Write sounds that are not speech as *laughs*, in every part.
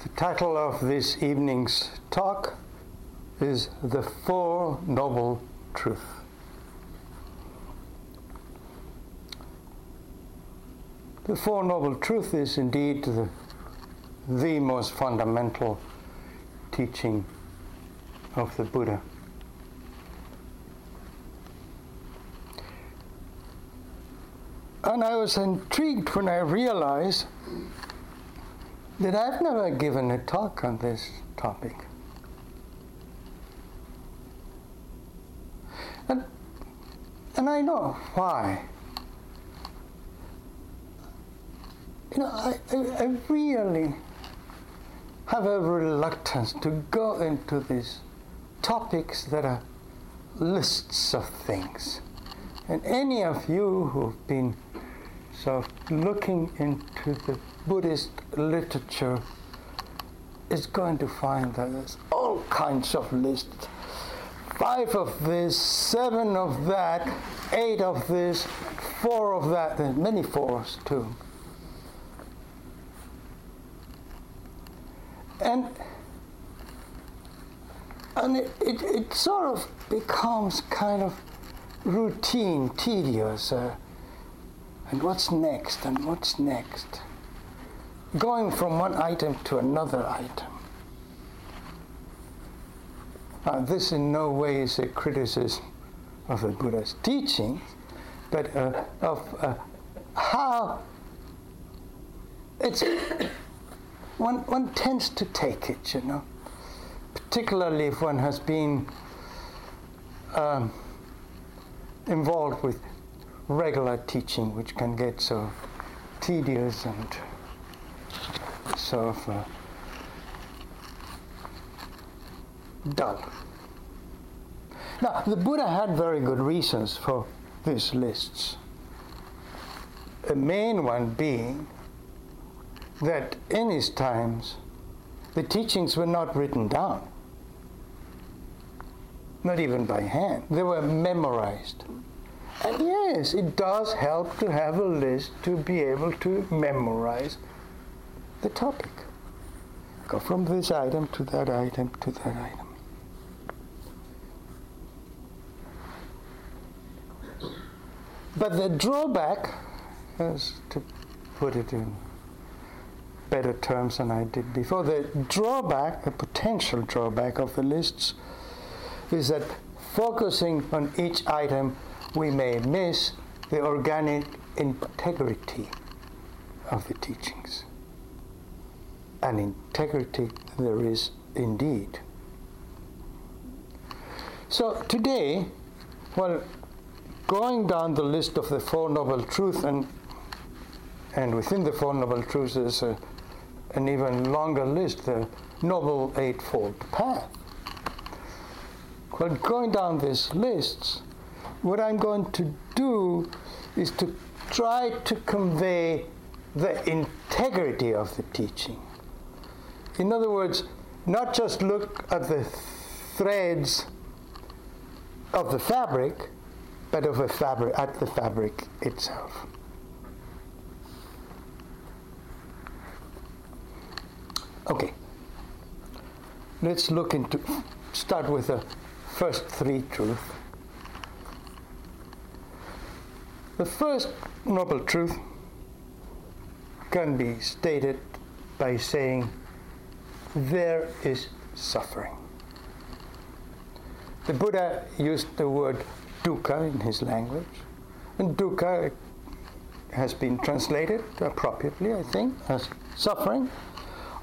The title of this evening's talk is The Four Noble Truths. The Four Noble Truths is indeed the, the most fundamental teaching of the Buddha. And I was intrigued when I realized that I've never given a talk on this topic. And, and I know why. You know, I, I, I really have a reluctance to go into these topics that are lists of things. And any of you who've been of looking into the Buddhist literature is going to find that there's all kinds of lists. Five of this, seven of that, eight of this, four of that, there's many fours too. And and it, it, it sort of becomes kind of routine, tedious. Uh, and what's next? And what's next? going from one item to another item. Uh, this in no way is a criticism of the Buddha's teaching, but uh, of uh, how it's one, one tends to take it, you know, particularly if one has been um, involved with regular teaching, which can get so tedious and of uh, dull. Now, the Buddha had very good reasons for these lists. The main one being that in his times the teachings were not written down, not even by hand, they were memorized. And yes, it does help to have a list to be able to memorize the topic. Go from this item to that item to that item. But the drawback, is to put it in better terms than I did before, the drawback, the potential drawback of the lists is that focusing on each item, we may miss the organic integrity of the teachings and integrity there is indeed. So today, well, going down the list of the Four Noble Truths, and, and within the Four Noble Truths is a, an even longer list, the Noble Eightfold Path. Well, going down these lists, what I'm going to do is to try to convey the integrity of the teaching in other words, not just look at the threads of the fabric, but of a fabric at the fabric itself. Okay. Let's look into start with the first three truths. The first noble truth can be stated by saying there is suffering. The Buddha used the word dukkha in his language, and dukkha has been translated appropriately, I think, as suffering.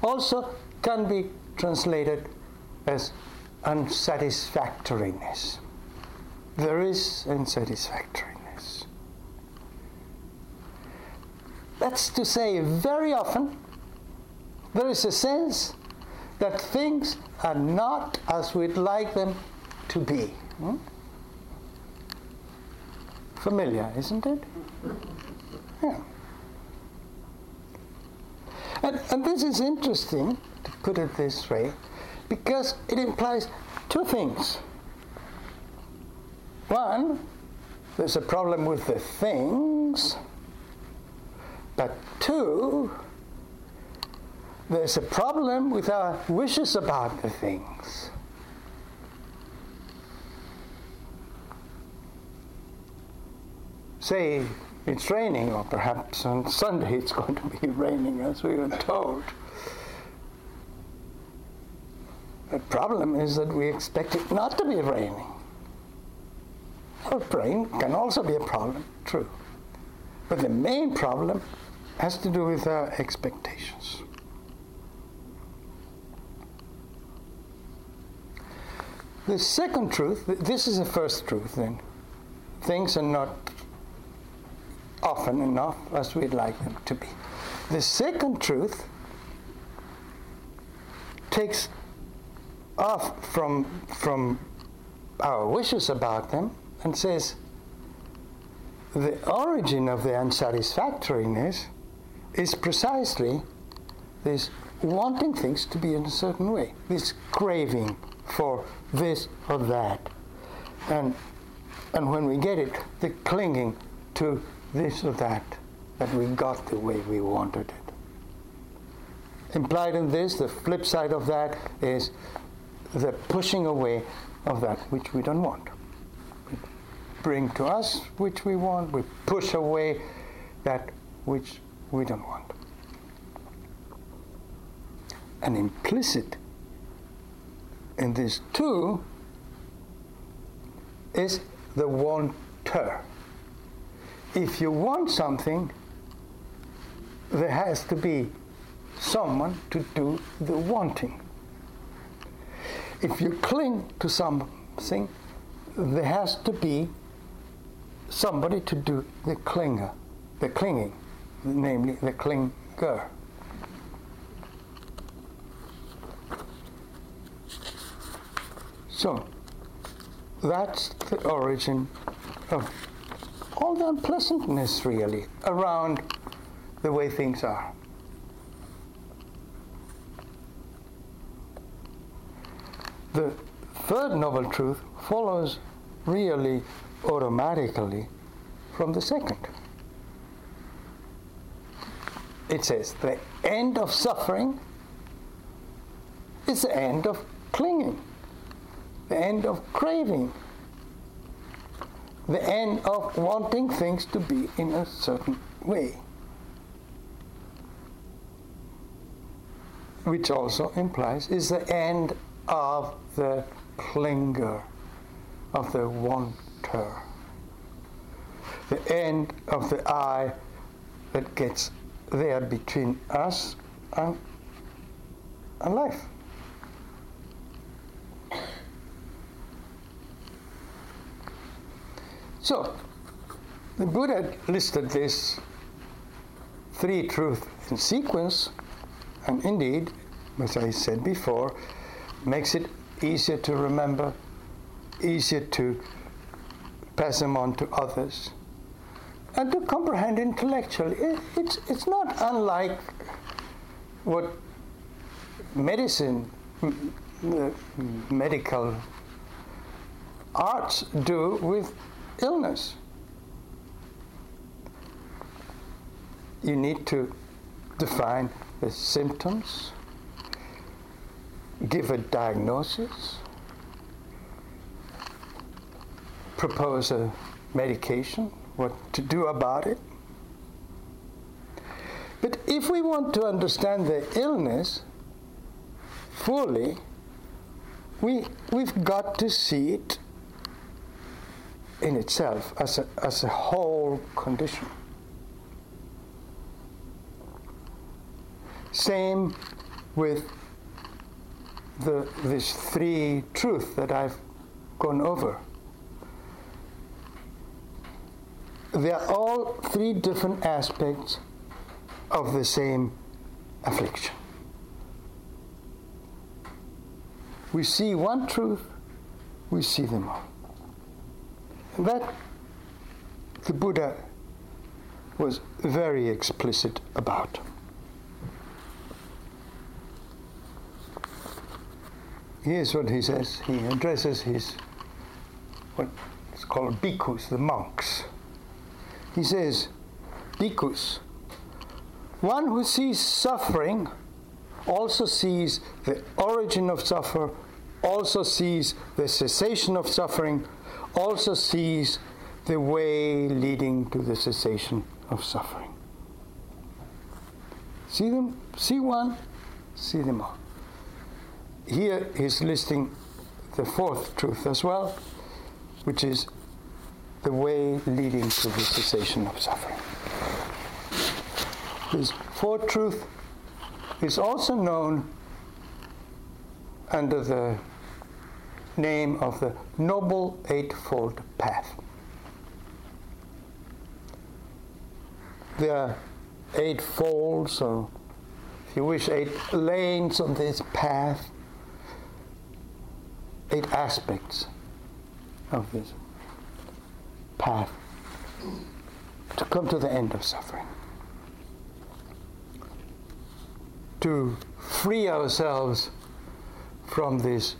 Also can be translated as unsatisfactoriness. There is unsatisfactoriness. That's to say, very often there is a sense that things are not as we'd like them to be. Hmm? Familiar, isn't it? Yeah. And, and this is interesting, to put it this way, because it implies two things. One, there's a problem with the things, but two, there's a problem with our wishes about the things. Say it's raining, or perhaps on Sunday it's *laughs* going to be raining, as we were told. The problem is that we expect it not to be raining. Well, rain can also be a problem, true. But the main problem has to do with our expectations. The second truth, this is the first truth then. Things are not often enough as we'd like them to be. The second truth takes off from, from our wishes about them and says the origin of the unsatisfactoriness is precisely this wanting things to be in a certain way, this craving for this or that. And, and when we get it, the clinging to this or that, that we got the way we wanted it. Implied in this, the flip side of that is the pushing away of that which we don't want. We bring to us which we want, we push away that which we don't want. And implicit in this too is the wanter. If you want something, there has to be someone to do the wanting. If you cling to something, there has to be somebody to do the clinger, the clinging, namely the clinger. So, that's the origin of all the unpleasantness, really, around the way things are. The third noble truth follows really automatically from the second. It says the end of suffering is the end of clinging the end of craving, the end of wanting things to be in a certain way. Which also implies is the end of the clinger, of the wanter, the end of the I that gets there between us and, and life. So, the Buddha listed this three truths in sequence, and indeed, as I said before, makes it easier to remember, easier to pass them on to others, and to comprehend intellectually. It, it's, it's not unlike what medicine, uh, medical arts do with illness. You need to define the symptoms, give a diagnosis, propose a medication, what to do about it. But if we want to understand the illness fully, we, we've got to see it in itself as a, as a whole condition. Same with the, this three truth that I've gone over. They are all three different aspects of the same affliction. We see one truth, we see them all. And That the Buddha was very explicit about. Here's what he says. He addresses his what's called bhikkhus, the monks. He says, bhikkhus, one who sees suffering also sees the origin of suffering, also sees the cessation of suffering, also sees the way leading to the cessation of suffering. See them? See one? See them all. Here he's listing the fourth truth as well, which is the way leading to the cessation of suffering. This fourth truth is also known under the name of the Noble Eightfold Path. There are eight folds, or if you wish, eight lanes on this path, eight aspects of this path to come to the end of suffering. To free ourselves from this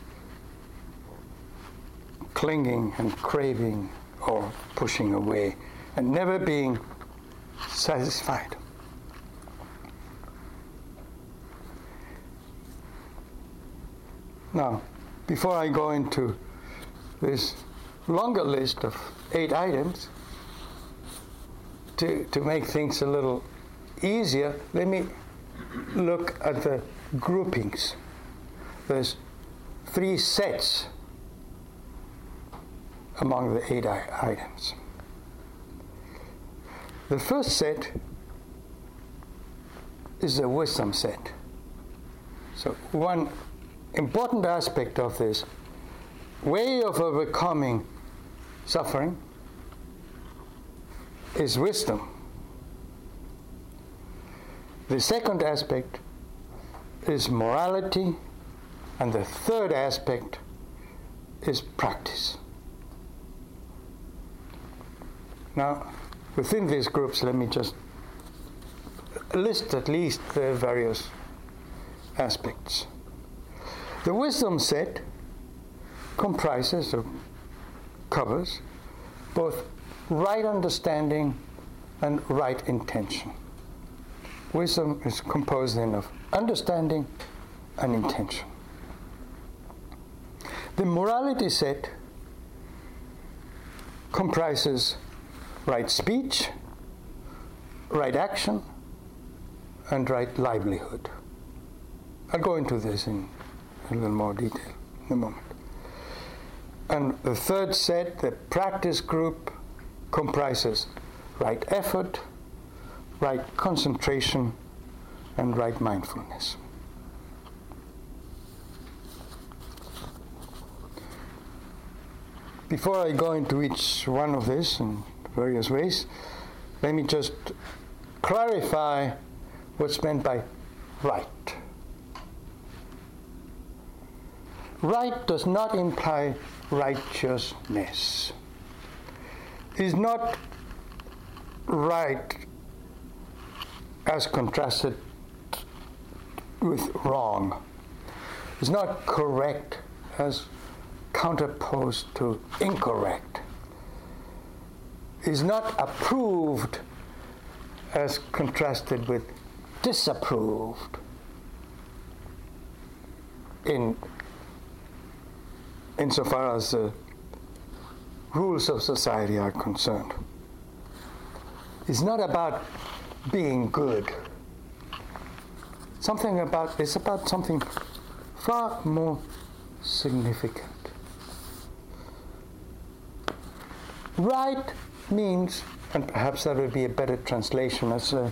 clinging and craving or pushing away and never being satisfied. Now, before I go into this longer list of eight items, to, to make things a little easier, let me look at the groupings. There's three sets among the eight items. The first set is the wisdom set. So, one important aspect of this way of overcoming suffering is wisdom. The second aspect is morality, and the third aspect is practice. Now, within these groups, let me just list at least the various aspects. The wisdom set comprises or covers both right understanding and right intention. Wisdom is composed then of understanding and intention. The morality set comprises right speech, right action, and right livelihood. I'll go into this in a little more detail in a moment. And the third set, the practice group, comprises right effort, right concentration, and right mindfulness. Before I go into each one of these in various ways, let me just clarify what's meant by right. Right does not imply righteousness. Is not right as contrasted with wrong. Is not correct as counterposed to incorrect. Is not approved as contrasted with disapproved in insofar as the rules of society are concerned. It's not about being good. Something about it's about something far more significant. Right means, and perhaps that would be a better translation, as uh,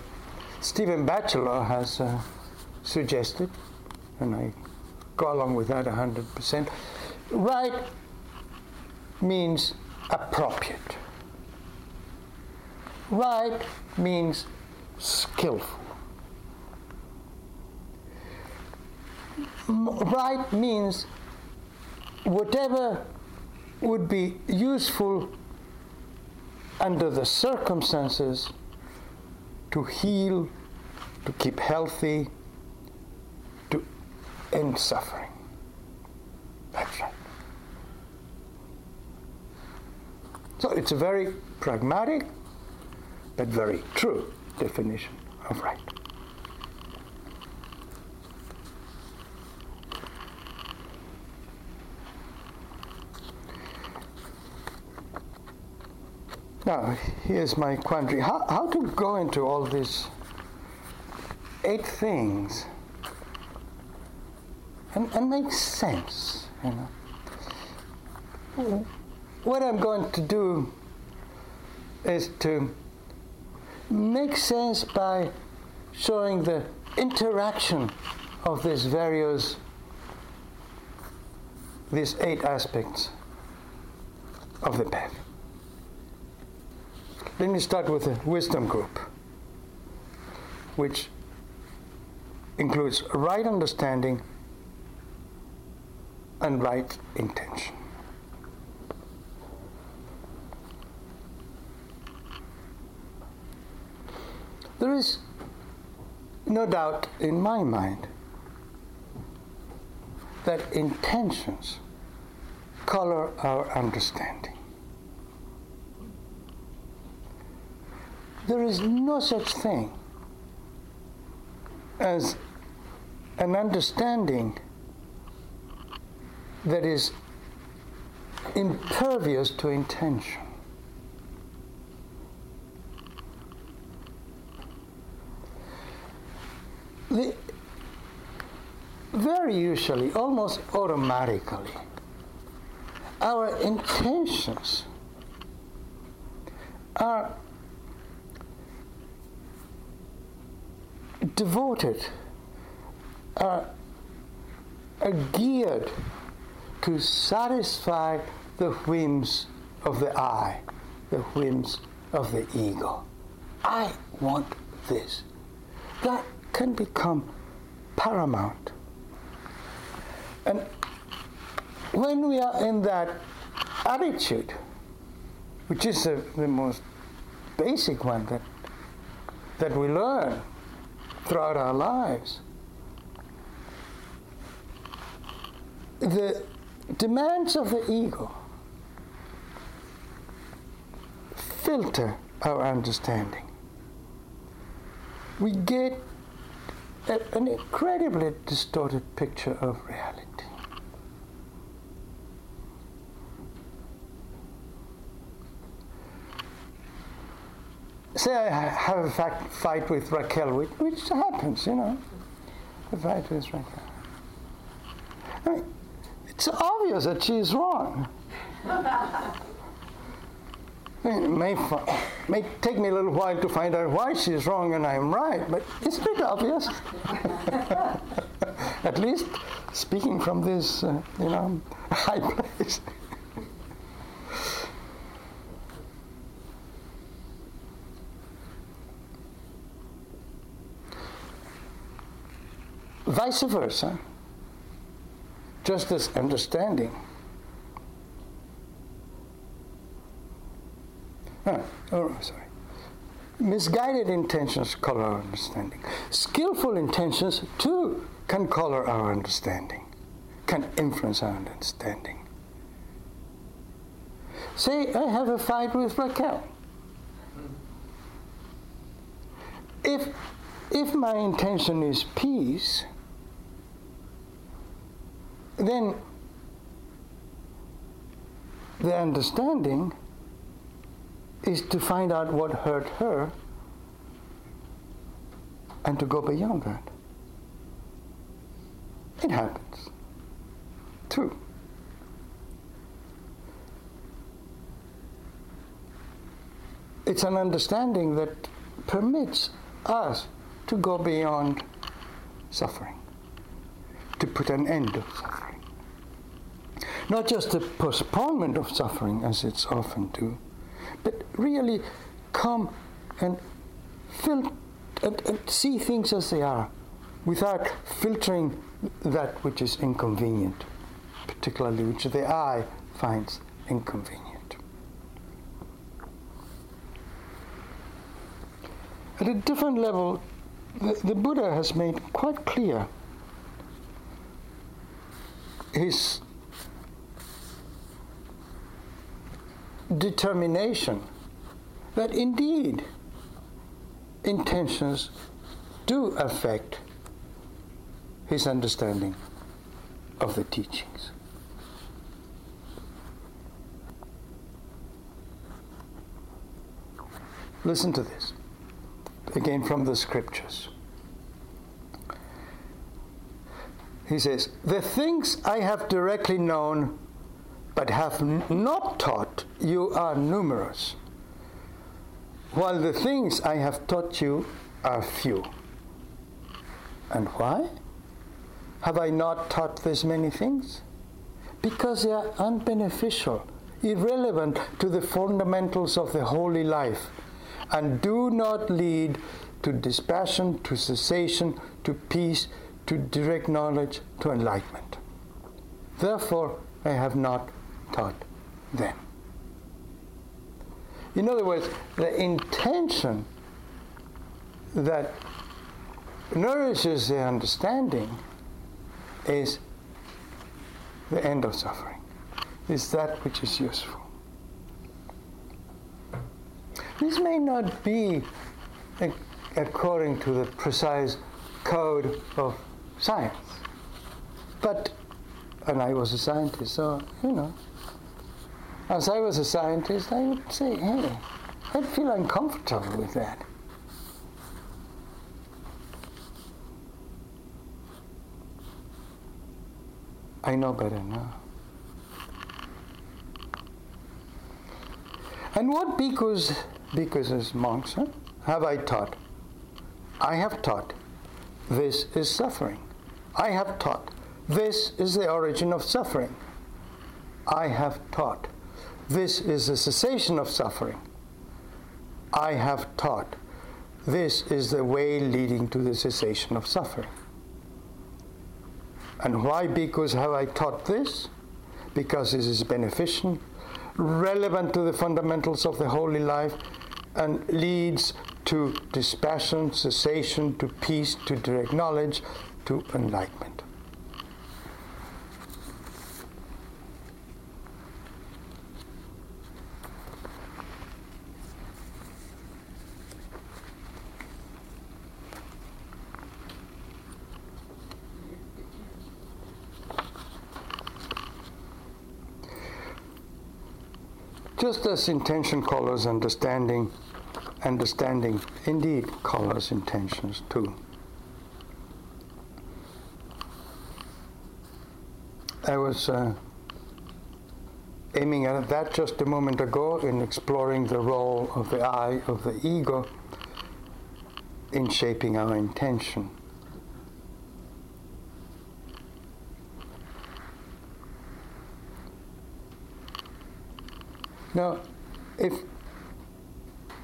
Stephen Batchelor has uh, suggested, and I go along with that 100%. Right means appropriate. Right means skillful. Right means whatever would be useful under the circumstances to heal, to keep healthy, to end suffering. That's right. So it's a very pragmatic but very true definition of right. Now, here's my quandary. How, how to go into all these eight things and, and make sense, you know. Mm-hmm. What I'm going to do is to make sense by showing the interaction of these various, these eight aspects of the path. Let me start with the wisdom group, which includes right understanding and right intention. There is no doubt in my mind that intentions color our understanding. There is no such thing as an understanding that is impervious to intention. Very usually, almost automatically, our intentions are devoted, are, are geared to satisfy the whims of the I, the whims of the ego. I want this. That can become paramount. And when we are in that attitude, which is the, the most basic one that, that we learn throughout our lives, the demands of the ego filter our understanding. We get a, an incredibly distorted picture of reality. Say I have a fact, fight with Raquel, which, which happens, you know, a fight with Raquel. I mean, it's obvious that she is wrong. *laughs* It may, may take me a little while to find out why she's wrong and I'm right, but it's pretty obvious. *laughs* At least speaking from this, uh, you know, *laughs* high place. Vice versa, just as understanding Oh, sorry. Misguided intentions color our understanding. Skillful intentions, too, can color our understanding, can influence our understanding. Say, I have a fight with Raquel. If, if my intention is peace, then the understanding is to find out what hurt her and to go beyond that. It happens. True. It's an understanding that permits us to go beyond suffering, to put an end to suffering. Not just the postponement of suffering, as it's often do, but really come and fil- and, and see things as they are without filtering that which is inconvenient, particularly which the I finds inconvenient. At a different level, the, the Buddha has made quite clear his determination that indeed intentions do affect his understanding of the teachings. Listen to this. Again from the scriptures. He says, The things I have directly known but have not taught you are numerous, while the things I have taught you are few. And why? Have I not taught this many things? Because they are unbeneficial, irrelevant to the fundamentals of the holy life, and do not lead to dispassion, to cessation, to peace, to direct knowledge, to enlightenment. Therefore, I have not taught them. In other words, the intention that nourishes the understanding is the end of suffering, is that which is useful. This may not be according to the precise code of science, but, and I was a scientist, so, you know, as I was a scientist, I would say, hey, I'd feel uncomfortable with that. I know better now. And what bhikkhus, bhikkhus as monks, huh, have I taught? I have taught this is suffering. I have taught this is the origin of suffering. I have taught this is the cessation of suffering. I have taught this is the way leading to the cessation of suffering. And why? Because have I taught this? Because this is beneficent, relevant to the fundamentals of the holy life, and leads to dispassion, cessation, to peace, to direct knowledge, to enlightenment. Just as intention colors understanding, understanding indeed colors intentions too. I was uh, aiming at that just a moment ago in exploring the role of the I, of the ego, in shaping our intention. Now, if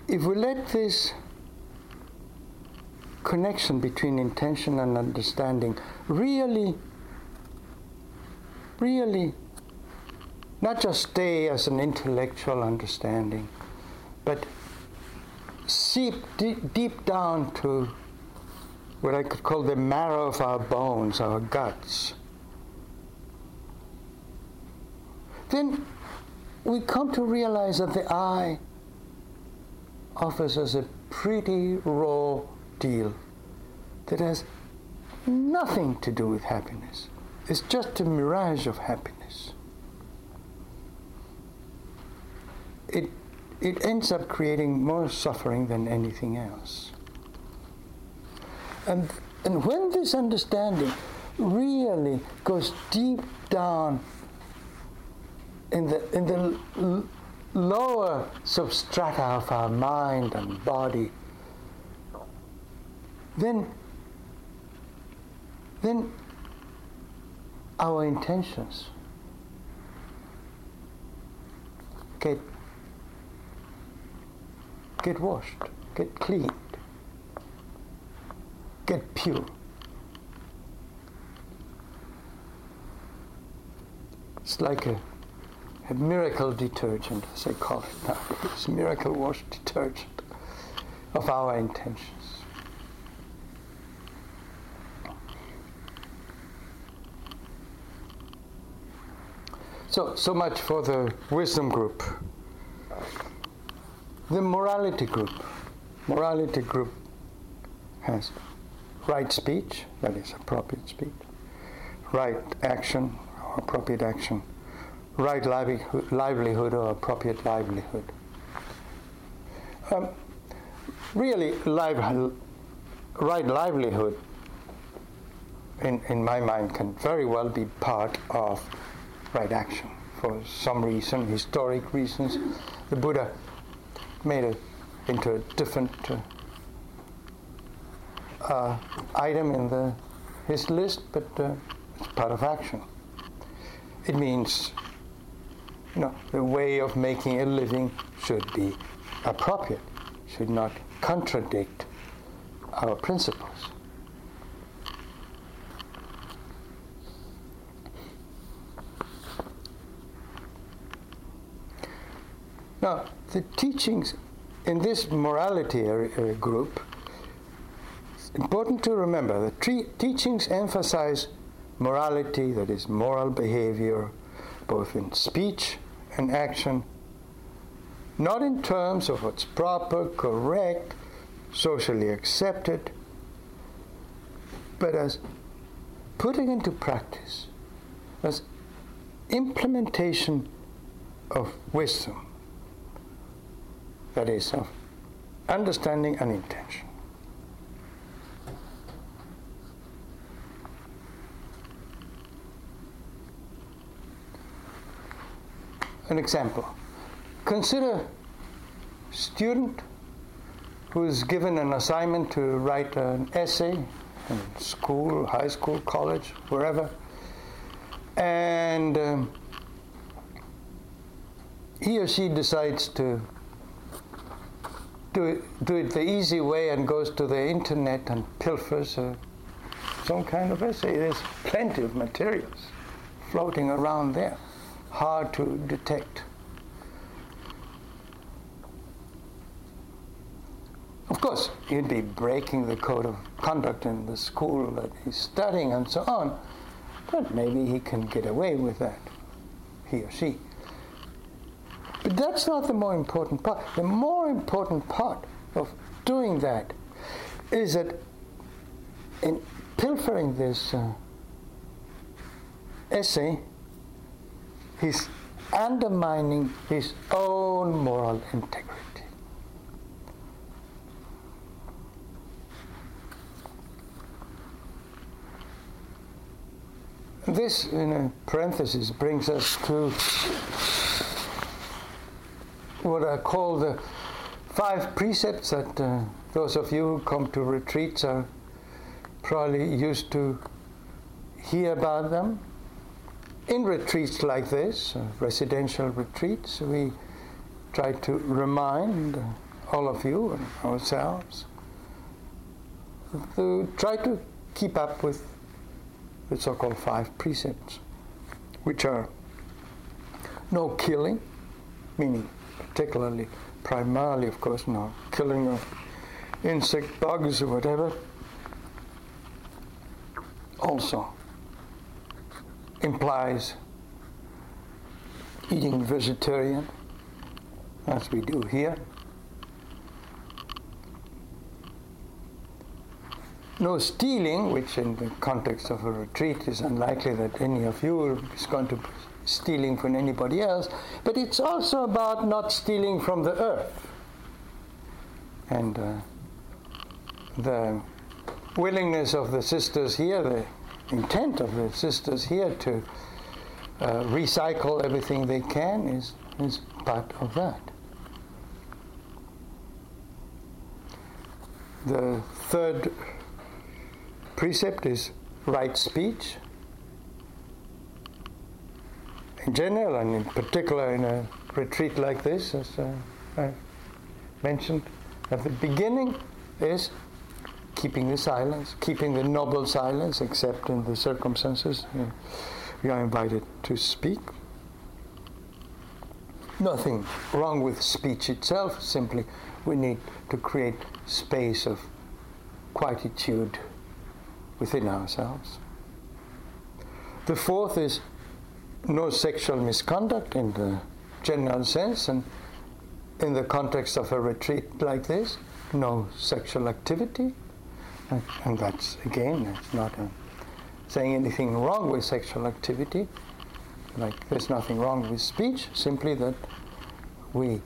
if we let this connection between intention and understanding really, really not just stay as an intellectual understanding, but seep deep, deep down to what I could call the marrow of our bones, our guts, then we come to realize that the I offers us a pretty raw deal that has nothing to do with happiness. It's just a mirage of happiness. It, it ends up creating more suffering than anything else. And, and when this understanding really goes deep down in the, in the lower substrata of our mind and body, then, then our intentions get, get washed, get cleaned, get pure. It's like a a miracle detergent, as they call it nowadays, miracle wash detergent of our intentions. So, so much for the wisdom group. The morality group. Morality group has right speech, that is appropriate speech, right action, appropriate action, right livelihood, or appropriate livelihood. Um, really live, right livelihood, in, in my mind, can very well be part of right action. For some reason, historic reasons, the Buddha made it into a different uh, uh, item in the, his list, but uh, it's part of action. It means, you know, the way of making a living should be appropriate, should not contradict our principles. Now, the teachings in this morality uh, group, it's important to remember the tre- teachings emphasize morality, that is, moral behavior, both in speech and action, not in terms of what's proper, correct, socially accepted, but as putting into practice, as implementation of wisdom that is, of understanding and intention. An example. Consider student who is given an assignment to write an essay in school, high school, college, wherever, and um, he or she decides to do it, do it the easy way and goes to the internet and pilfers uh, some kind of essay. There's plenty of materials floating around there, hard to detect. Of course, he'd be breaking the code of conduct in the school that he's studying and so on, but maybe he can get away with that, he or she. But that's not the more important part. The more important part of doing that is that in pilfering this uh, essay, he's undermining his own moral integrity. This, in a parenthesis, brings us to what I call the five precepts that uh, those of you who come to retreats are probably used to hear about them. In retreats like this, uh, residential retreats, we try to remind all of you and ourselves to try to keep up with the so called five precepts, which are no killing, meaning particularly, primarily, of course, no killing of insect bugs or whatever, also implies eating vegetarian, as we do here. No stealing, which in the context of a retreat is unlikely that any of you is going to stealing from anybody else, but it's also about not stealing from the earth. And uh, the willingness of the sisters here, the intent of the sisters here to uh, recycle everything they can is, is part of that. The third precept is right speech in general and in particular in a retreat like this, as uh, I mentioned at the beginning, is keeping the silence, keeping the noble silence, except in the circumstances we are invited to speak. Nothing wrong with speech itself, simply we need to create space of quietude within ourselves. The fourth is no sexual misconduct in the general sense, and in the context of a retreat like this, no sexual activity. And, that's, again, it's not a, saying anything wrong with sexual activity. Like there's nothing wrong with speech, simply that we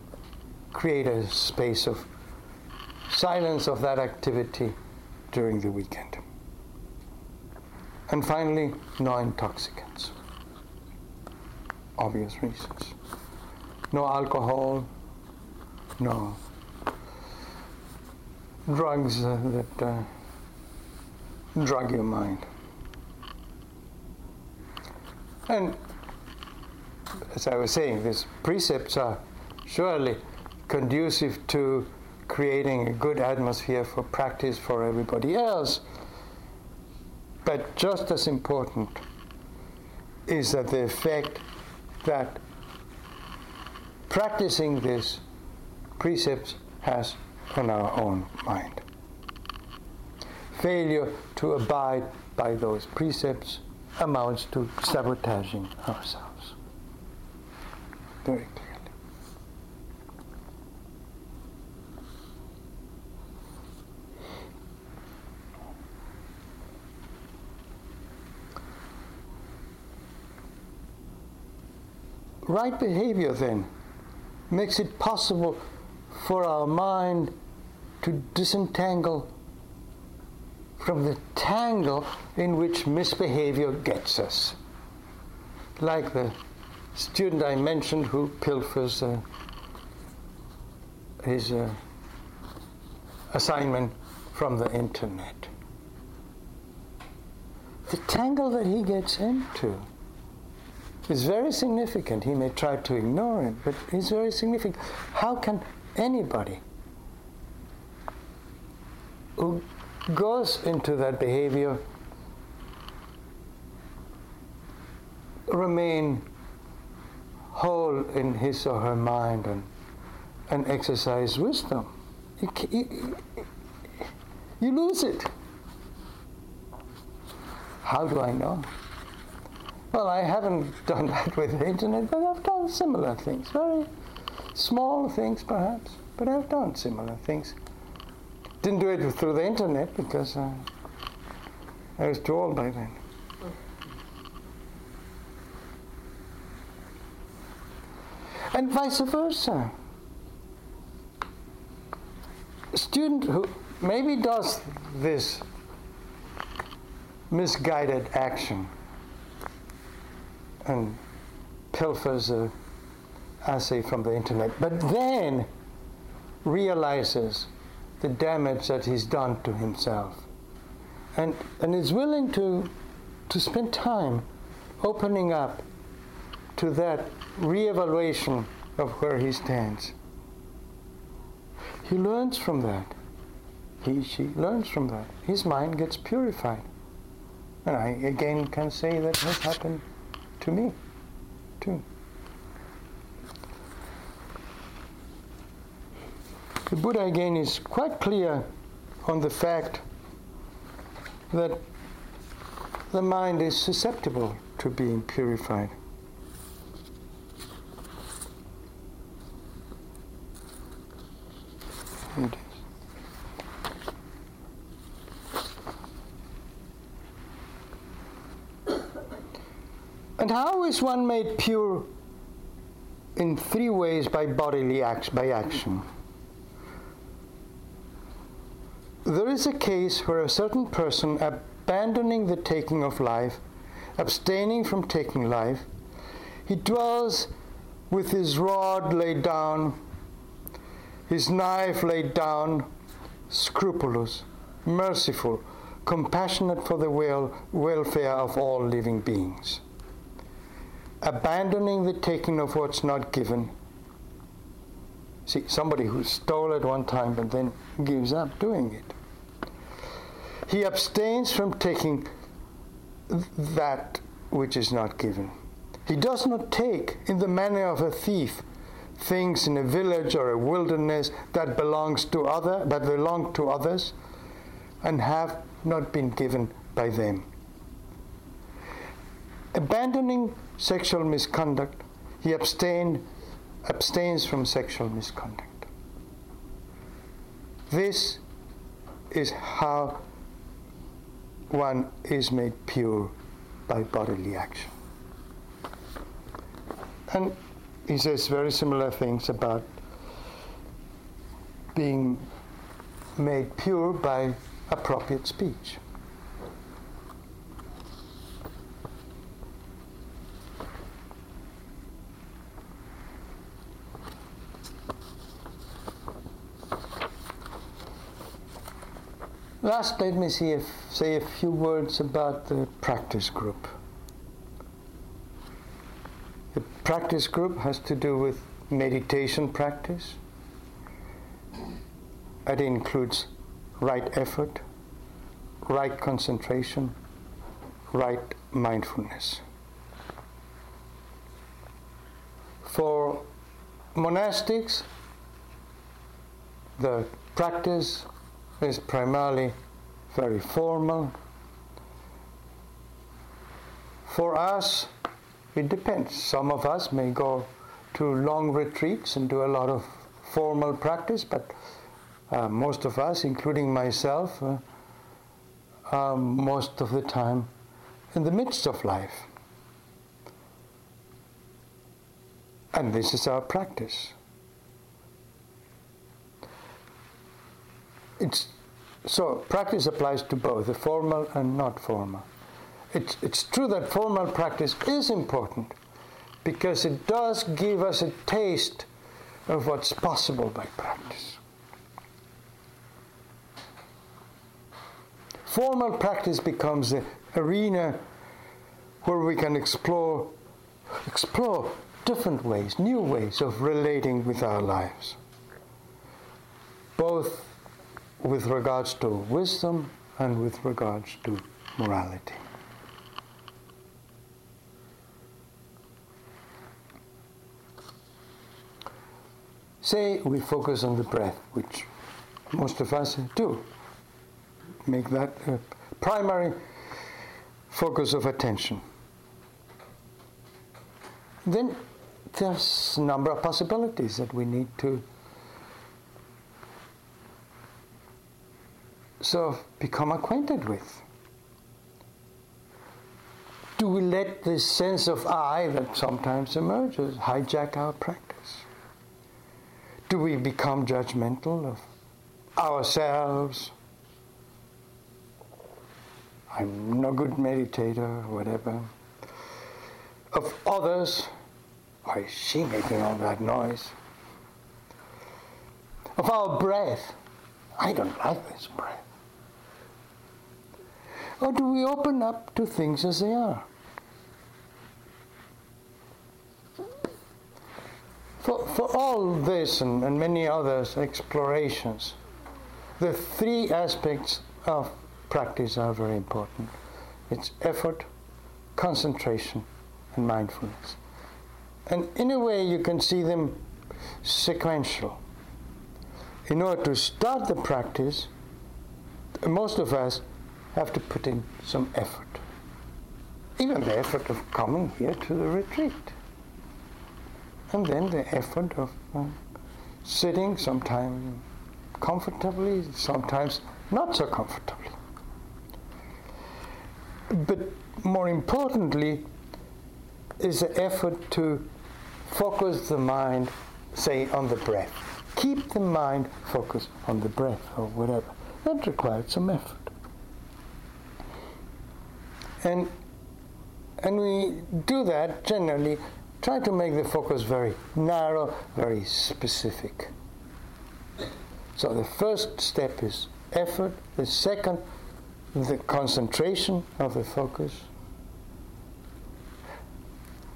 create a space of silence of that activity during the weekend. And finally, no intoxicants. Obvious reasons. No alcohol, no drugs uh, that uh, drug your mind. And as I was saying, these precepts are surely conducive to creating a good atmosphere for practice for everybody else. But just as important is that the effect that practicing these precepts has on our own mind. Failure to abide by those precepts amounts to sabotaging ourselves. Very clearly. Right behavior then makes it possible for our mind to disentangle from the tangle in which misbehavior gets us. Like the student I mentioned who pilfers uh, his uh, assignment from the internet. The tangle that he gets into is very significant. He may try to ignore it, but it's very significant. How can anybody who goes into that behavior remain whole in his or her mind and, and exercise wisdom. You, you, you lose it. How do I know? Well, I haven't *laughs* done that with the internet, but I've done similar things. Very small things, perhaps, but I've done similar things. Didn't do it through the internet because uh, I was too old by then. And vice versa. A student who maybe does this misguided action and pilfers a essay from the internet, but then realizes the damage that he's done to himself and, and is willing to, to spend time opening up to that reevaluation of where he stands. He learns from that. He, she learns from that. His mind gets purified. And I again can say that has happened to me too. The Buddha again is quite clear on the fact that the mind is susceptible to being purified. And how is one made pure? In three ways by bodily act, by action. There is a case where a certain person abandoning the taking of life, abstaining from taking life, he dwells with his rod laid down, his knife laid down, scrupulous, merciful, compassionate for the wel- welfare of all living beings. Abandoning the taking of what's not given. See, somebody who stole at one time but then gives up doing it. He abstains from taking that which is not given. He does not take, in the manner of a thief, things in a village or a wilderness that belongs to other that belong to others and have not been given by them. Abandoning sexual misconduct, he abstain, abstains from sexual misconduct. This is how one is made pure by bodily action. And he says very similar things about being made pure by appropriate speech. Last, let me see if, say a few words about the practice group. The practice group has to do with meditation practice. It includes right effort, right concentration, right mindfulness. For monastics, the practice is primarily very formal. For us, it depends. Some of us may go to long retreats and do a lot of formal practice, but uh, most of us, including myself, uh, are most of the time in the midst of life. And this is our practice. It's, so practice applies to both, the formal and not formal. It's, it's true that formal practice is important because it does give us a taste of what's possible by practice. Formal practice becomes the arena where we can explore explore different ways, new ways of relating with our lives. Both with regards to wisdom and with regards to morality. Say we focus on the breath, which most of us do. Make that a primary focus of attention. Then there's a number of possibilities that we need to so become acquainted with. Do we let this sense of I that sometimes emerges hijack our practice? Do we become judgmental of ourselves? I'm no good meditator, whatever. Of others, why is she making all that noise? Of our breath, I don't like this breath. Or do we open up to things as they are? For, for all this and, and many others explorations, the three aspects of practice are very important. It's effort, concentration, and mindfulness. And in a way, you can see them sequential. In order to start the practice, most of us have to put in some effort. Even the effort of coming here to the retreat and then the effort of uh, sitting sometimes comfortably, sometimes not so comfortably. But more importantly, is the effort to focus the mind, say, on the breath. Keep the mind focused on the breath or whatever. That requires some effort. And, and we do that generally Try to make the focus very narrow, very specific. So the first step is effort, the second, the concentration of the focus.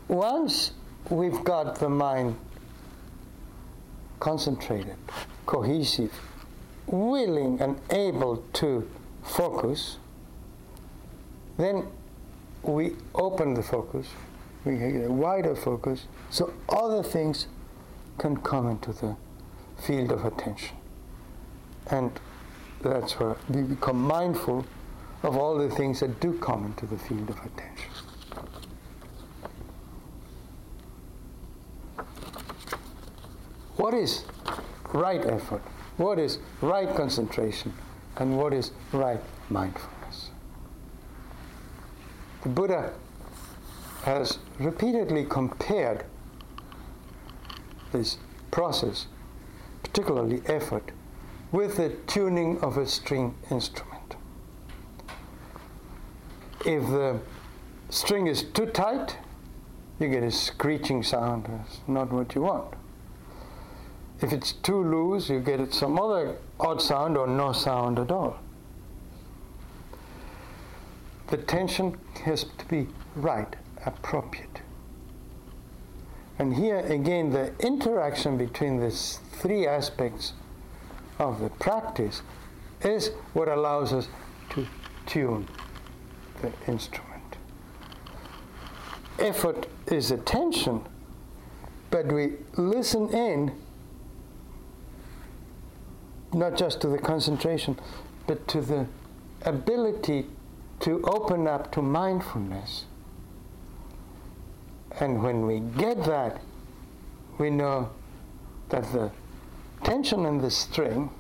Once we've got the mind concentrated, cohesive, willing and able to focus, then we open the focus we get a wider focus, so other things can come into the field of attention. And that's where we become mindful of all the things that do come into the field of attention. What is right effort? What is right concentration? And what is right mindfulness? Buddha has repeatedly compared this process, particularly effort, with the tuning of a string instrument. If the string is too tight, you get a screeching sound. That's not what you want. If it's too loose, you get some other odd sound or no sound at all. The tension has to be right, appropriate. And here again, the interaction between these three aspects of the practice is what allows us to tune the instrument. Effort is attention, but we listen in not just to the concentration, but to the ability to open up to mindfulness. And when we get that, we know that the tension in the string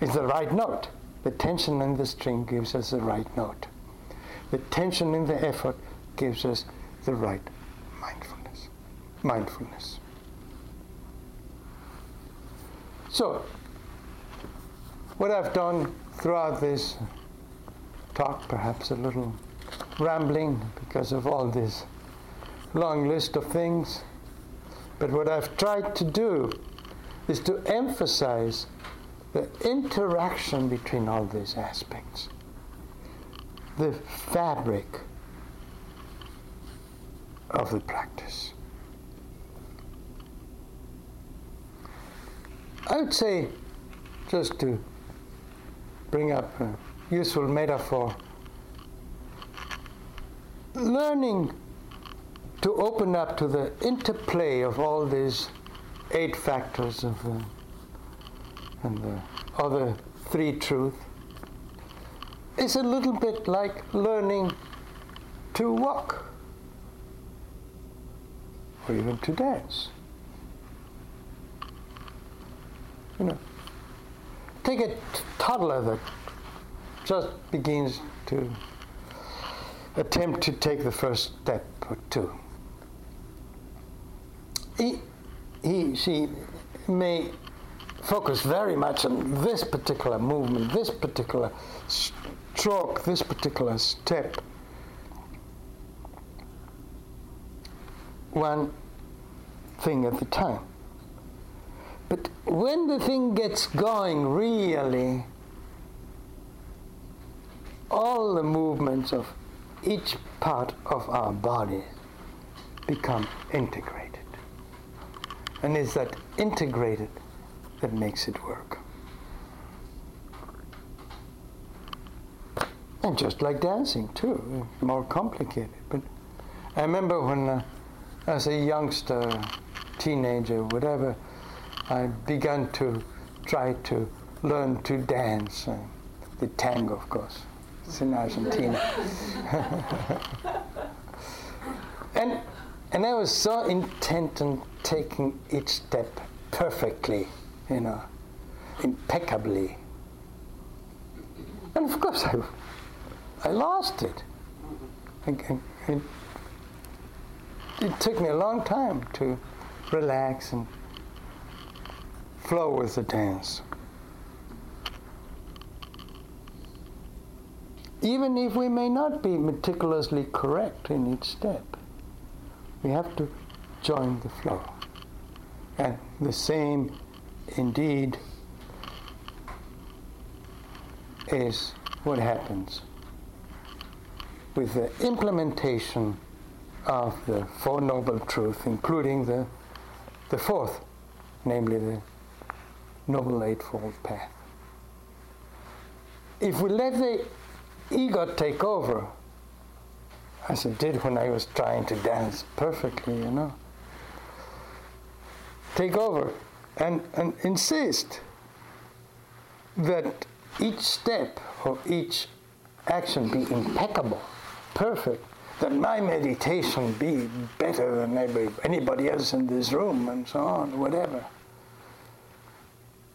is the right note. The tension in the string gives us the right note. The tension in the effort gives us the right mindfulness. Mindfulness. So, what I've done throughout this talk, perhaps a little rambling because of all this long list of things, but what I've tried to do is to emphasize the interaction between all these aspects, the fabric of the practice. I would say, just to bring up useful metaphor, learning to open up to the interplay of all these eight factors of the and the other three truths is a little bit like learning to walk or even to dance. You know, take a toddler that just begins to attempt to take the first step or two. He, he, she may focus very much on this particular movement, this particular stroke, this particular step. One thing at a time. But when the thing gets going, really, all the movements of each part of our body become integrated. And it's that integrated that makes it work. And just like dancing, too, more complicated. But I remember when, uh, as a youngster, teenager, whatever, I began to try to learn to dance. Uh, the tango, of course. It's in Argentina. *laughs* and, and I was so intent on taking each step perfectly, you know, impeccably. And of course, I, I lost it. it. It took me a long time to relax and flow with the dance. Even if we may not be meticulously correct in each step, we have to join the flow. And the same, indeed, is what happens with the implementation of the Four Noble Truths, including the, the fourth, namely the Noble Eightfold Path. If we let the ego take over, as it did when I was trying to dance perfectly, you know, take over and, and insist that each step or each action be impeccable, perfect, that my meditation be better than anybody else in this room, and so on, whatever.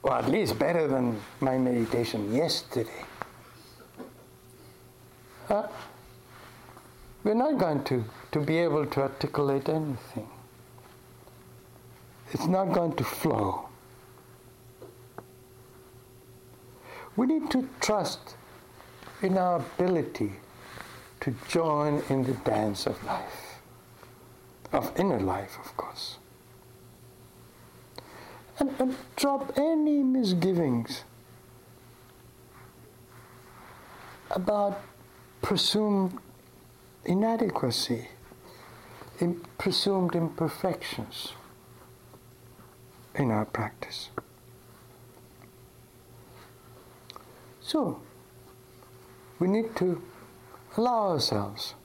Or at least better than my meditation yesterday. Uh, we're not going to, to be able to articulate anything. It's not going to flow. We need to trust in our ability to join in the dance of life, of inner life, of course. And, and drop any misgivings about presumed inadequacy, in presumed imperfections in our practice. So, we need to allow ourselves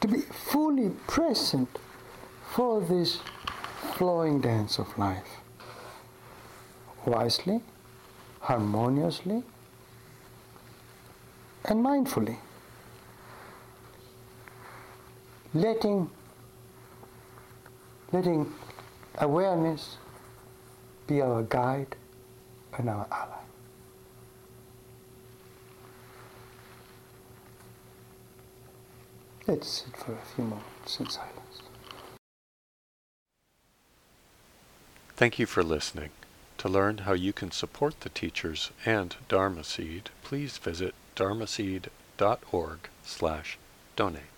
to be fully present for this flowing dance of life. Wisely, harmoniously, and mindfully. Letting, letting awareness be our guide and our ally. Let's sit for a few moments in silence. Thank you for listening. To learn how you can support the teachers and Dharma Seed, please visit dharma dharmaseed.org slash donate.